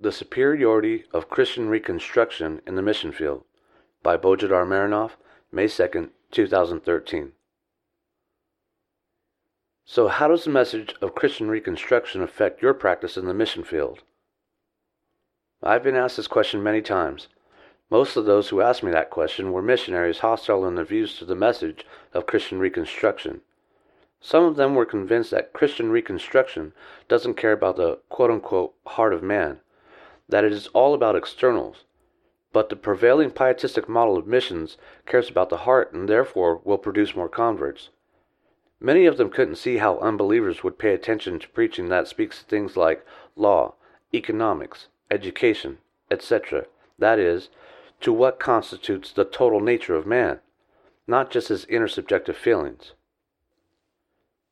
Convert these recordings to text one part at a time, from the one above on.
The Superiority of Christian Reconstruction in the Mission Field by Bojidar Marinov, May 2nd, 2013. So, how does the message of Christian Reconstruction affect your practice in the mission field? I've been asked this question many times. Most of those who asked me that question were missionaries hostile in their views to the message of Christian Reconstruction. Some of them were convinced that Christian Reconstruction doesn't care about the quote unquote heart of man that it is all about externals. But the prevailing pietistic model of missions cares about the heart and therefore will produce more converts. Many of them couldn't see how unbelievers would pay attention to preaching that speaks to things like law, economics, education, etc. That is, to what constitutes the total nature of man, not just his inner subjective feelings.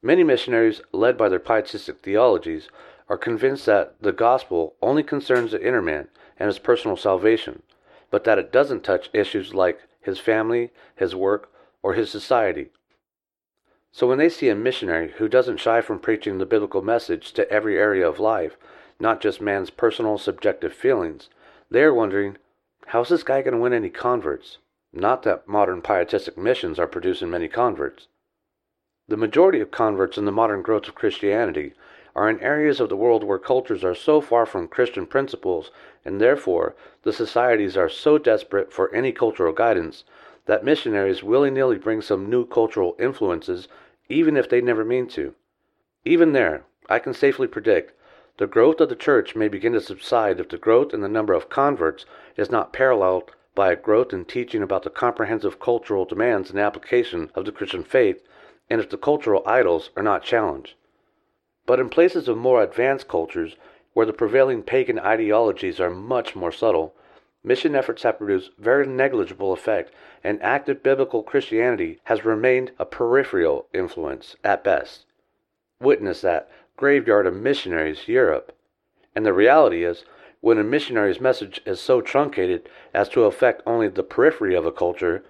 Many missionaries, led by their pietistic theologies, are convinced that the gospel only concerns the inner man and his personal salvation, but that it doesn't touch issues like his family, his work, or his society. So when they see a missionary who doesn't shy from preaching the biblical message to every area of life, not just man's personal subjective feelings, they are wondering, how's this guy going to win any converts? Not that modern pietistic missions are producing many converts. The majority of converts in the modern growth of Christianity are in areas of the world where cultures are so far from Christian principles, and therefore the societies are so desperate for any cultural guidance, that missionaries willy nilly bring some new cultural influences, even if they never mean to. Even there, I can safely predict the growth of the church may begin to subside if the growth in the number of converts is not paralleled by a growth in teaching about the comprehensive cultural demands and application of the Christian faith, and if the cultural idols are not challenged. But in places of more advanced cultures, where the prevailing pagan ideologies are much more subtle, mission efforts have produced very negligible effect, and active biblical Christianity has remained a peripheral influence at best. Witness that graveyard of missionaries, Europe. And the reality is, when a missionary's message is so truncated as to affect only the periphery of a culture,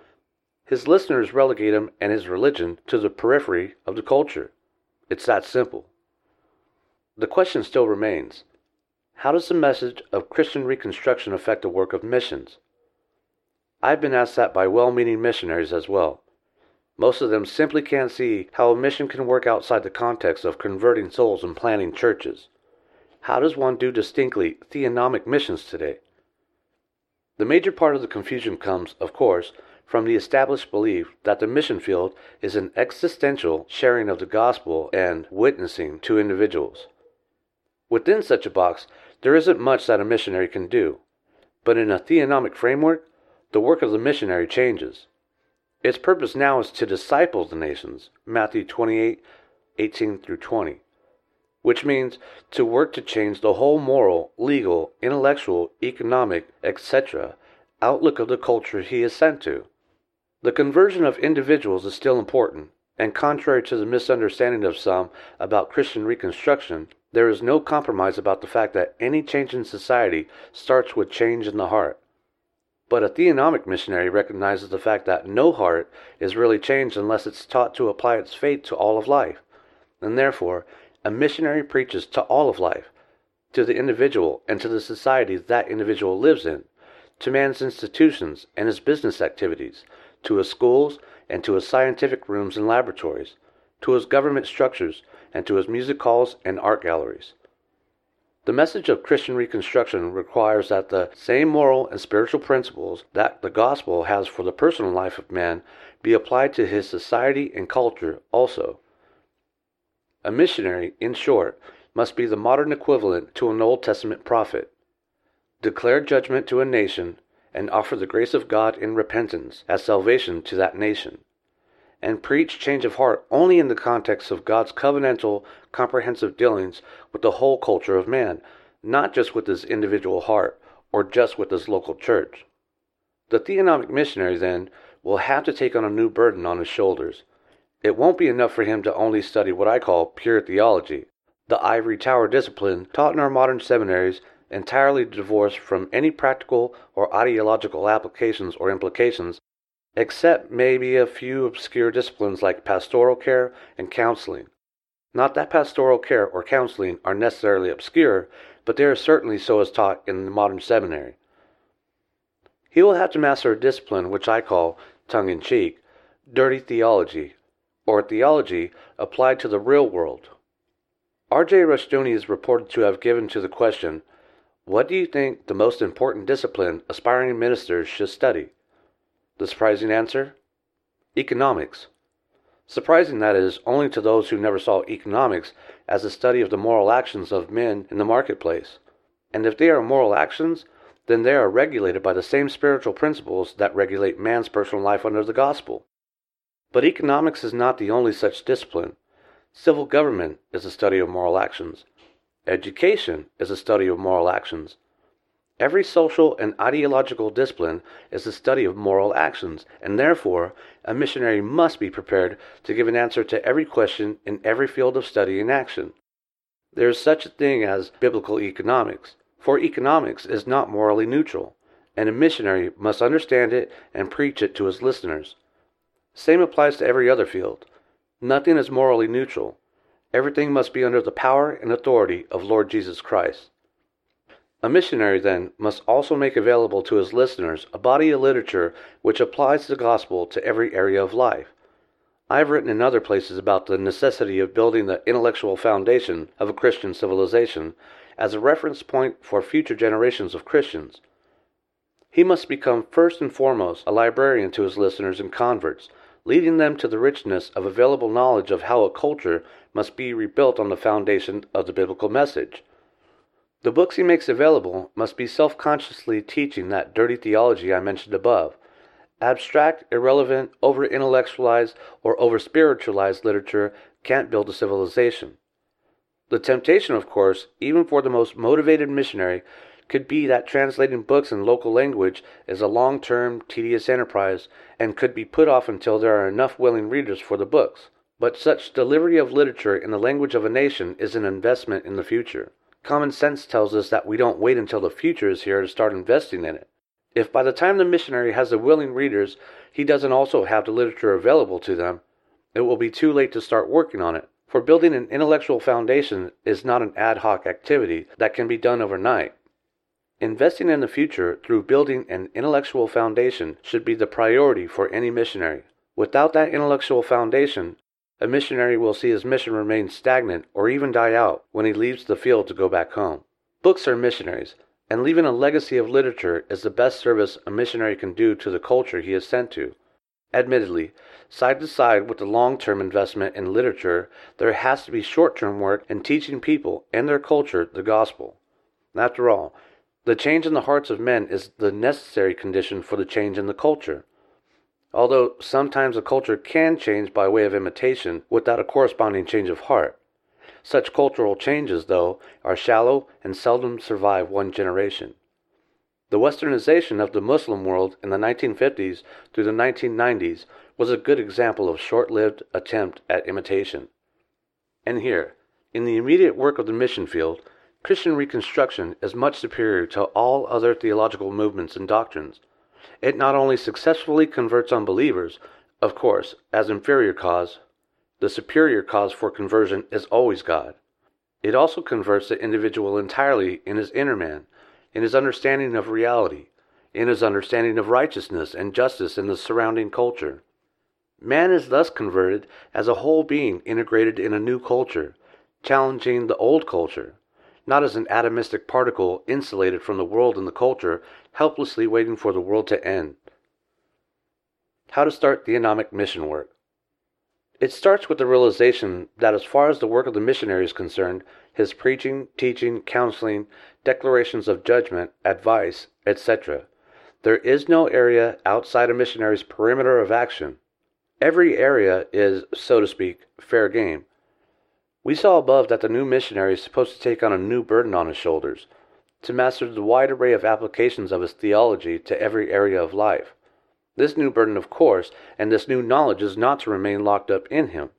his listeners relegate him and his religion to the periphery of the culture. It's that simple. The question still remains how does the message of Christian Reconstruction affect the work of missions? I've been asked that by well meaning missionaries as well. Most of them simply can't see how a mission can work outside the context of converting souls and planting churches. How does one do distinctly theonomic missions today? The major part of the confusion comes, of course, from the established belief that the mission field is an existential sharing of the gospel and witnessing to individuals. Within such a box, there isn't much that a missionary can do. But in a theonomic framework, the work of the missionary changes. Its purpose now is to disciple the nations, Matthew 28 18 through 20, which means to work to change the whole moral, legal, intellectual, economic, etc. outlook of the culture he is sent to. The conversion of individuals is still important, and contrary to the misunderstanding of some about Christian Reconstruction, there is no compromise about the fact that any change in society starts with change in the heart. But a theonomic missionary recognizes the fact that no heart is really changed unless it's taught to apply its faith to all of life. And therefore, a missionary preaches to all of life, to the individual and to the society that individual lives in, to man's institutions and his business activities, to his schools and to his scientific rooms and laboratories, to his government structures and to his music halls and art galleries. The message of Christian Reconstruction requires that the same moral and spiritual principles that the gospel has for the personal life of man be applied to his society and culture also. A missionary, in short, must be the modern equivalent to an Old Testament prophet. Declare judgment to a nation and offer the grace of God in repentance as salvation to that nation and preach change of heart only in the context of God's covenantal, comprehensive dealings with the whole culture of man, not just with his individual heart or just with his local church. The theonomic missionary, then, will have to take on a new burden on his shoulders. It won't be enough for him to only study what I call pure theology, the ivory tower discipline taught in our modern seminaries entirely divorced from any practical or ideological applications or implications except maybe a few obscure disciplines like pastoral care and counseling. Not that pastoral care or counseling are necessarily obscure, but they are certainly so as taught in the modern seminary. He will have to master a discipline which I call, tongue in cheek, dirty theology, or theology applied to the real world. R.J. Rushdoony is reported to have given to the question, What do you think the most important discipline aspiring ministers should study? The surprising answer? Economics. Surprising that is only to those who never saw economics as a study of the moral actions of men in the marketplace. And if they are moral actions, then they are regulated by the same spiritual principles that regulate man's personal life under the gospel. But economics is not the only such discipline. Civil government is a study of moral actions. Education is a study of moral actions. Every social and ideological discipline is the study of moral actions, and therefore a missionary must be prepared to give an answer to every question in every field of study and action. There is such a thing as biblical economics, for economics is not morally neutral, and a missionary must understand it and preach it to his listeners. Same applies to every other field. Nothing is morally neutral. Everything must be under the power and authority of Lord Jesus Christ. A missionary, then, must also make available to his listeners a body of literature which applies the gospel to every area of life. I have written in other places about the necessity of building the intellectual foundation of a Christian civilization as a reference point for future generations of Christians. He must become first and foremost a librarian to his listeners and converts, leading them to the richness of available knowledge of how a culture must be rebuilt on the foundation of the biblical message. The books he makes available must be self consciously teaching that dirty theology I mentioned above. Abstract, irrelevant, over intellectualized, or over spiritualized literature can't build a civilization. The temptation, of course, even for the most motivated missionary, could be that translating books in local language is a long term, tedious enterprise and could be put off until there are enough willing readers for the books. But such delivery of literature in the language of a nation is an investment in the future. Common sense tells us that we don't wait until the future is here to start investing in it. If by the time the missionary has the willing readers, he doesn't also have the literature available to them, it will be too late to start working on it. For building an intellectual foundation is not an ad hoc activity that can be done overnight. Investing in the future through building an intellectual foundation should be the priority for any missionary. Without that intellectual foundation, a missionary will see his mission remain stagnant or even die out when he leaves the field to go back home. Books are missionaries, and leaving a legacy of literature is the best service a missionary can do to the culture he is sent to. Admittedly, side to side with the long term investment in literature, there has to be short term work in teaching people and their culture the gospel. After all, the change in the hearts of men is the necessary condition for the change in the culture. Although sometimes a culture can change by way of imitation without a corresponding change of heart. Such cultural changes, though, are shallow and seldom survive one generation. The westernization of the Muslim world in the 1950s through the 1990s was a good example of short lived attempt at imitation. And here, in the immediate work of the mission field, Christian Reconstruction is much superior to all other theological movements and doctrines. It not only successfully converts unbelievers, of course, as inferior cause, the superior cause for conversion is always God. It also converts the individual entirely in his inner man, in his understanding of reality, in his understanding of righteousness and justice in the surrounding culture. Man is thus converted as a whole being integrated in a new culture, challenging the old culture not as an atomistic particle insulated from the world and the culture, helplessly waiting for the world to end. How to start theonomic mission work. It starts with the realization that, as far as the work of the missionary is concerned, his preaching, teaching, counseling, declarations of judgment, advice, etc., there is no area outside a missionary's perimeter of action. Every area is, so to speak, fair game. We saw above that the new missionary is supposed to take on a new burden on his shoulders, to master the wide array of applications of his theology to every area of life. This new burden, of course, and this new knowledge is not to remain locked up in him.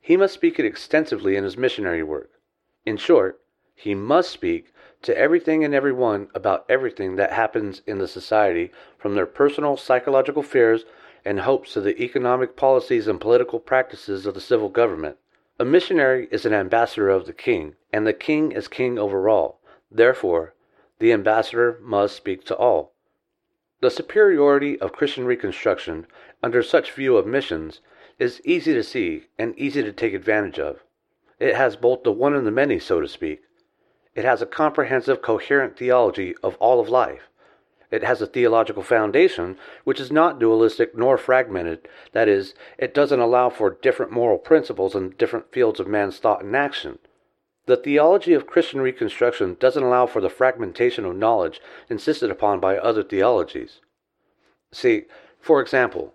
He must speak it extensively in his missionary work. In short, he must speak to everything and everyone about everything that happens in the society, from their personal psychological fears and hopes to the economic policies and political practices of the civil government. A missionary is an ambassador of the king, and the king is king over all. Therefore, the ambassador must speak to all. The superiority of Christian Reconstruction under such view of missions is easy to see and easy to take advantage of. It has both the one and the many, so to speak. It has a comprehensive, coherent theology of all of life. It has a theological foundation which is not dualistic nor fragmented. That is, it doesn't allow for different moral principles in different fields of man's thought and action. The theology of Christian Reconstruction doesn't allow for the fragmentation of knowledge insisted upon by other theologies. See, for example,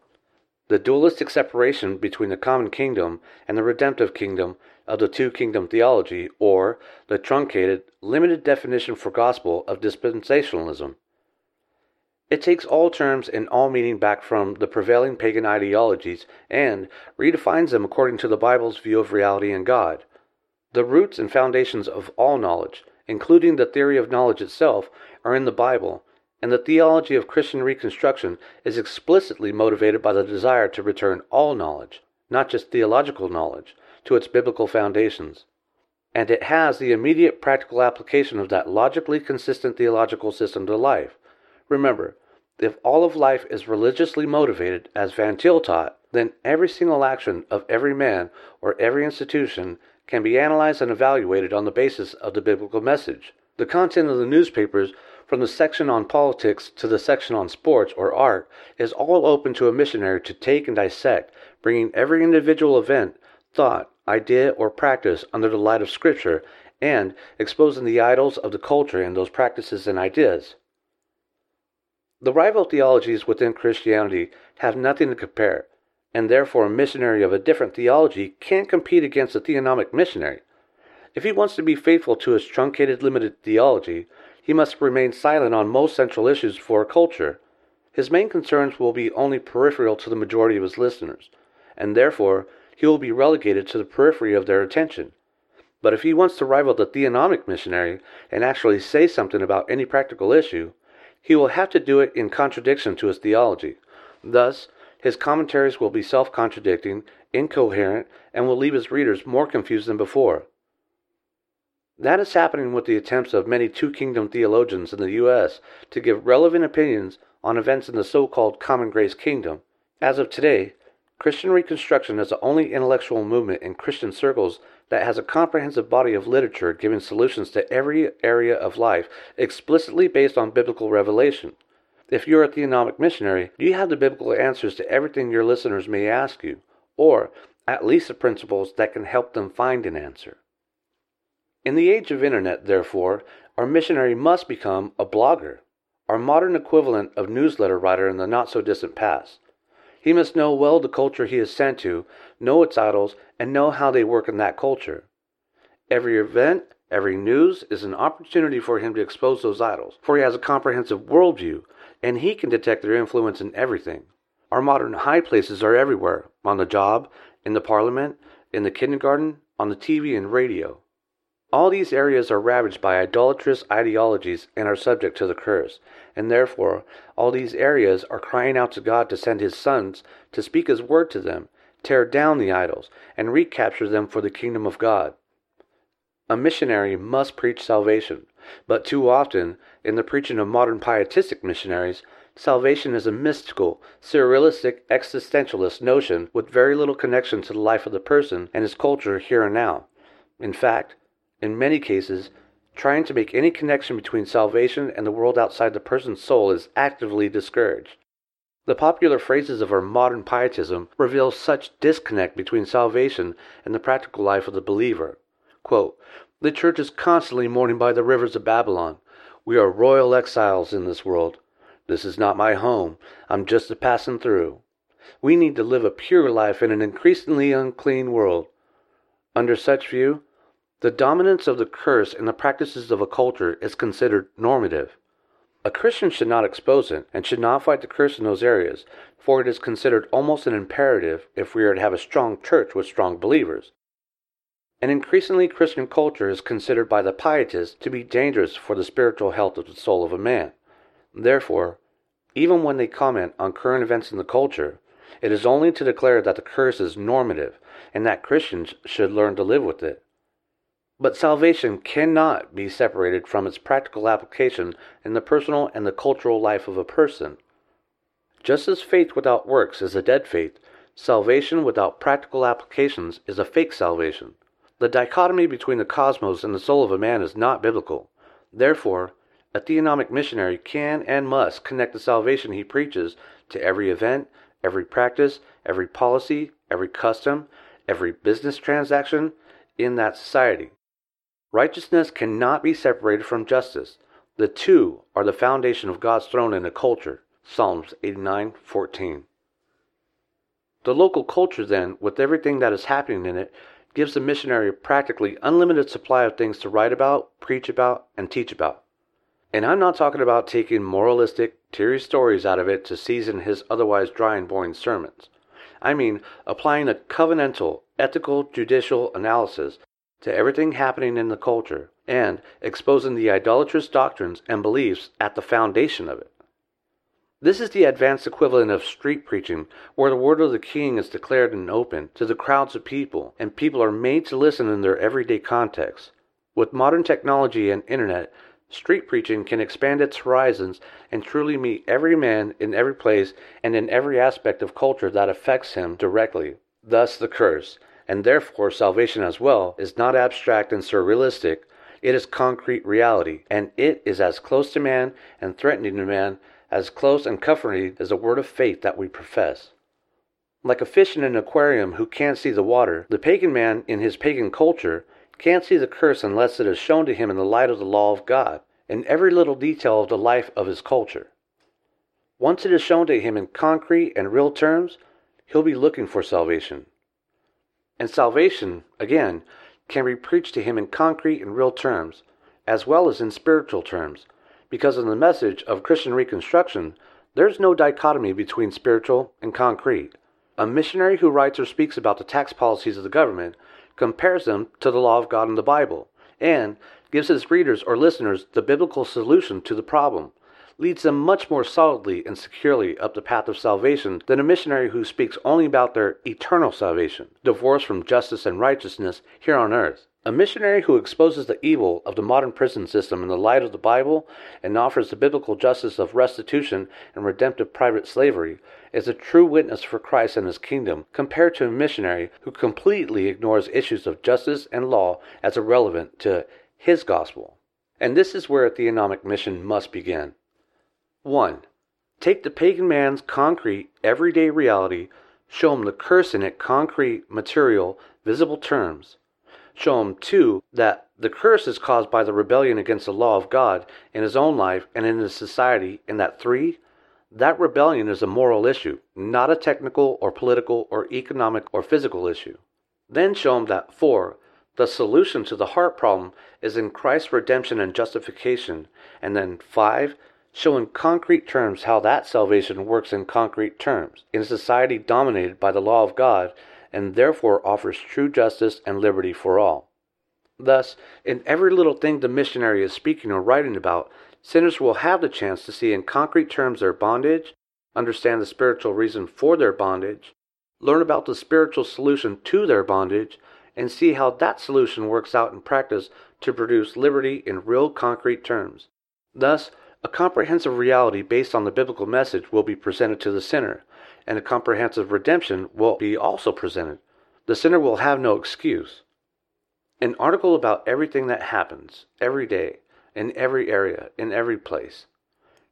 the dualistic separation between the common kingdom and the redemptive kingdom of the two kingdom theology, or the truncated, limited definition for gospel of dispensationalism. It takes all terms and all meaning back from the prevailing pagan ideologies and redefines them according to the Bible's view of reality and God. The roots and foundations of all knowledge, including the theory of knowledge itself, are in the Bible, and the theology of Christian Reconstruction is explicitly motivated by the desire to return all knowledge, not just theological knowledge, to its biblical foundations. And it has the immediate practical application of that logically consistent theological system to life. Remember, if all of life is religiously motivated, as Van Til taught, then every single action of every man or every institution can be analyzed and evaluated on the basis of the biblical message. The content of the newspapers, from the section on politics to the section on sports or art, is all open to a missionary to take and dissect, bringing every individual event, thought, idea, or practice under the light of Scripture and exposing the idols of the culture in those practices and ideas. The rival theologies within Christianity have nothing to compare, and therefore a missionary of a different theology can't compete against a theonomic missionary. If he wants to be faithful to his truncated limited theology, he must remain silent on most central issues for a culture. His main concerns will be only peripheral to the majority of his listeners, and therefore he will be relegated to the periphery of their attention. But if he wants to rival the theonomic missionary and actually say something about any practical issue, he will have to do it in contradiction to his theology. Thus, his commentaries will be self contradicting, incoherent, and will leave his readers more confused than before. That is happening with the attempts of many two kingdom theologians in the U.S. to give relevant opinions on events in the so called common grace kingdom. As of today, Christian Reconstruction is the only intellectual movement in Christian circles that has a comprehensive body of literature giving solutions to every area of life explicitly based on biblical revelation. If you're a theonomic missionary, you have the biblical answers to everything your listeners may ask you, or at least the principles that can help them find an answer? In the age of internet, therefore, our missionary must become a blogger, our modern equivalent of newsletter writer in the not so distant past. He must know well the culture he is sent to, know its idols, and know how they work in that culture. Every event, every news is an opportunity for him to expose those idols, for he has a comprehensive worldview and he can detect their influence in everything. Our modern high places are everywhere on the job, in the parliament, in the kindergarten, on the TV and radio. All these areas are ravaged by idolatrous ideologies and are subject to the curse, and therefore all these areas are crying out to God to send His sons to speak His word to them, tear down the idols, and recapture them for the kingdom of God. A missionary must preach salvation, but too often, in the preaching of modern pietistic missionaries, salvation is a mystical, surrealistic, existentialist notion with very little connection to the life of the person and his culture here and now. In fact, in many cases, trying to make any connection between salvation and the world outside the person's soul is actively discouraged. The popular phrases of our modern pietism reveal such disconnect between salvation and the practical life of the believer. Quote, the church is constantly mourning by the rivers of Babylon. We are royal exiles in this world. This is not my home. I'm just a passing through. We need to live a pure life in an increasingly unclean world. Under such view, the dominance of the curse in the practices of a culture is considered normative. A Christian should not expose it and should not fight the curse in those areas, for it is considered almost an imperative if we are to have a strong church with strong believers. An increasingly Christian culture is considered by the pietists to be dangerous for the spiritual health of the soul of a man. Therefore, even when they comment on current events in the culture, it is only to declare that the curse is normative and that Christians should learn to live with it. But salvation cannot be separated from its practical application in the personal and the cultural life of a person. Just as faith without works is a dead faith, salvation without practical applications is a fake salvation. The dichotomy between the cosmos and the soul of a man is not biblical. Therefore, a theonomic missionary can and must connect the salvation he preaches to every event, every practice, every policy, every custom, every business transaction in that society. Righteousness cannot be separated from justice. The two are the foundation of God's throne in a culture. Psalms 89:14. The local culture then, with everything that is happening in it, gives the missionary a practically unlimited supply of things to write about, preach about, and teach about. And I'm not talking about taking moralistic, teary stories out of it to season his otherwise dry and boring sermons. I mean applying a covenantal, ethical, judicial analysis to everything happening in the culture and exposing the idolatrous doctrines and beliefs at the foundation of it. This is the advanced equivalent of street preaching, where the word of the king is declared and open to the crowds of people, and people are made to listen in their everyday context. With modern technology and internet, street preaching can expand its horizons and truly meet every man in every place and in every aspect of culture that affects him directly. Thus, the curse, and therefore salvation as well, is not abstract and surrealistic. It is concrete reality, and it is as close to man and threatening to man as close and comforting as the word of faith that we profess. Like a fish in an aquarium who can't see the water, the pagan man in his pagan culture can't see the curse unless it is shown to him in the light of the law of God, in every little detail of the life of his culture. Once it is shown to him in concrete and real terms, he'll be looking for salvation. And salvation, again, can be preached to him in concrete and real terms, as well as in spiritual terms, because in the message of Christian Reconstruction, there's no dichotomy between spiritual and concrete. A missionary who writes or speaks about the tax policies of the government compares them to the law of God in the Bible and gives his readers or listeners the biblical solution to the problem, leads them much more solidly and securely up the path of salvation than a missionary who speaks only about their eternal salvation, divorced from justice and righteousness here on earth. A missionary who exposes the evil of the modern prison system in the light of the Bible and offers the biblical justice of restitution and redemptive private slavery is a true witness for Christ and his kingdom compared to a missionary who completely ignores issues of justice and law as irrelevant to his gospel. And this is where a theonomic mission must begin. 1. Take the pagan man's concrete, everyday reality, show him the curse in it concrete, material, visible terms show him, too, that the curse is caused by the rebellion against the law of God in his own life and in his society, and that three, that rebellion is a moral issue, not a technical or political or economic or physical issue. Then show him that four, the solution to the heart problem is in Christ's redemption and justification. And then five, show in concrete terms how that salvation works in concrete terms in a society dominated by the law of God and therefore offers true justice and liberty for all. Thus, in every little thing the missionary is speaking or writing about, sinners will have the chance to see in concrete terms their bondage, understand the spiritual reason for their bondage, learn about the spiritual solution to their bondage, and see how that solution works out in practice to produce liberty in real concrete terms. Thus, a comprehensive reality based on the biblical message will be presented to the sinner, and a comprehensive redemption will be also presented. The sinner will have no excuse. An article about everything that happens, every day, in every area, in every place.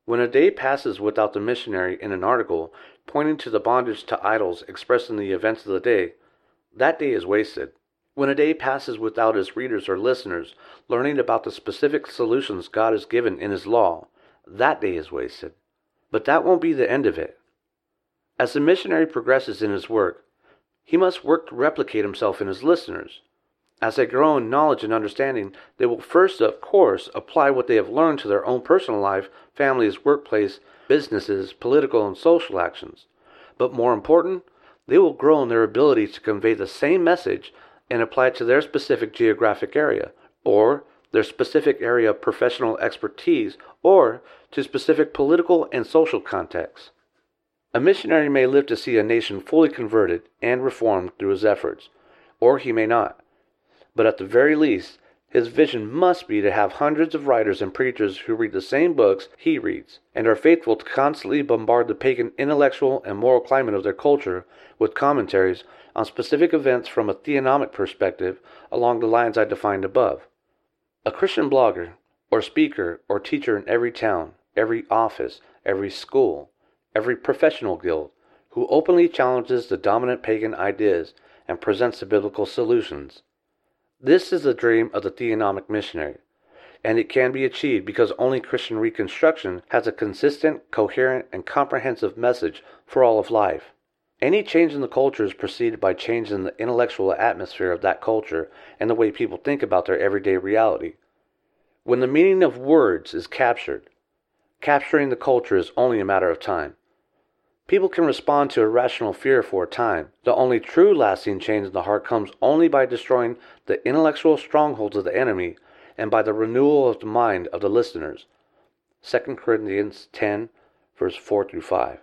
When a day passes without the missionary in an article pointing to the bondage to idols expressed in the events of the day, that day is wasted. When a day passes without his readers or listeners learning about the specific solutions God has given in his law, that day is wasted. But that won't be the end of it. As the missionary progresses in his work, he must work to replicate himself in his listeners. As they grow in knowledge and understanding, they will first, of course, apply what they have learned to their own personal life, families, workplace, businesses, political, and social actions. But more important, they will grow in their ability to convey the same message and apply it to their specific geographic area, or their specific area of professional expertise, or to specific political and social contexts. A missionary may live to see a nation fully converted and reformed through his efforts, or he may not. But at the very least, His vision must be to have hundreds of writers and preachers who read the same books he reads and are faithful to constantly bombard the pagan intellectual and moral climate of their culture with commentaries on specific events from a theonomic perspective along the lines I defined above. A Christian blogger, or speaker, or teacher in every town, every office, every school, every professional guild, who openly challenges the dominant pagan ideas and presents the biblical solutions this is the dream of the theonomic missionary, and it can be achieved because only Christian Reconstruction has a consistent, coherent, and comprehensive message for all of life. Any change in the culture is preceded by change in the intellectual atmosphere of that culture and the way people think about their everyday reality. When the meaning of words is captured, capturing the culture is only a matter of time. People can respond to irrational fear for a time. The only true lasting change in the heart comes only by destroying the intellectual strongholds of the enemy and by the renewal of the mind of the listeners. 2 Corinthians 10, verse 4 through 5.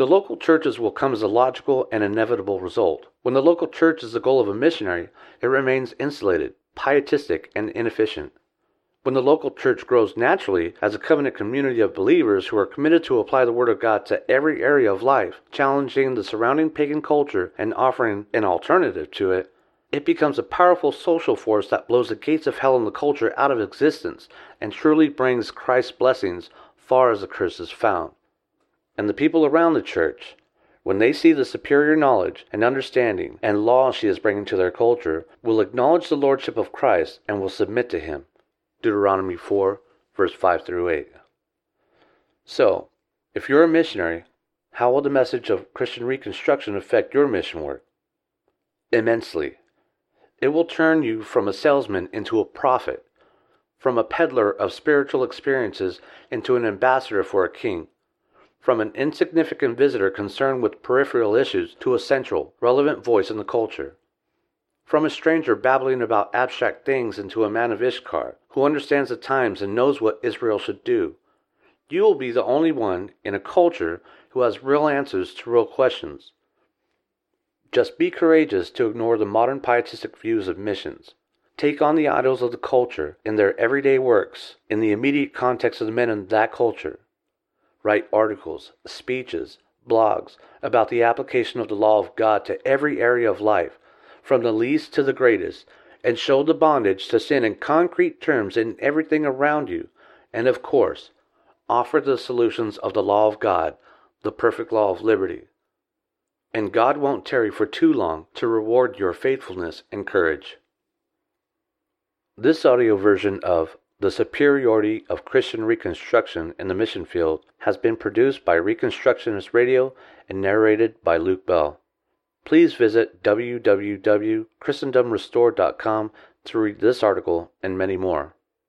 The local churches will come as a logical and inevitable result. When the local church is the goal of a missionary, it remains insulated, pietistic, and inefficient. When the local church grows naturally as a covenant community of believers who are committed to apply the Word of God to every area of life, challenging the surrounding pagan culture and offering an alternative to it, it becomes a powerful social force that blows the gates of hell in the culture out of existence and truly brings Christ's blessings far as the curse is found. And the people around the church, when they see the superior knowledge and understanding and law she is bringing to their culture, will acknowledge the lordship of Christ and will submit to him. Deuteronomy 4, verse 5 through 8. So, if you're a missionary, how will the message of Christian Reconstruction affect your mission work? Immensely. It will turn you from a salesman into a prophet, from a peddler of spiritual experiences into an ambassador for a king, from an insignificant visitor concerned with peripheral issues to a central, relevant voice in the culture. From a stranger babbling about abstract things into a man of Issachar, who understands the times and knows what Israel should do. You will be the only one in a culture who has real answers to real questions. Just be courageous to ignore the modern pietistic views of missions. Take on the idols of the culture in their everyday works, in the immediate context of the men in that culture. Write articles, speeches, blogs about the application of the law of God to every area of life from the least to the greatest, and show the bondage to sin in concrete terms in everything around you, and of course, offer the solutions of the law of God, the perfect law of liberty. And God won't tarry for too long to reward your faithfulness and courage. This audio version of The Superiority of Christian Reconstruction in the Mission Field has been produced by Reconstructionist Radio and narrated by Luke Bell. Please visit www.christendomrestored.com to read this article and many more.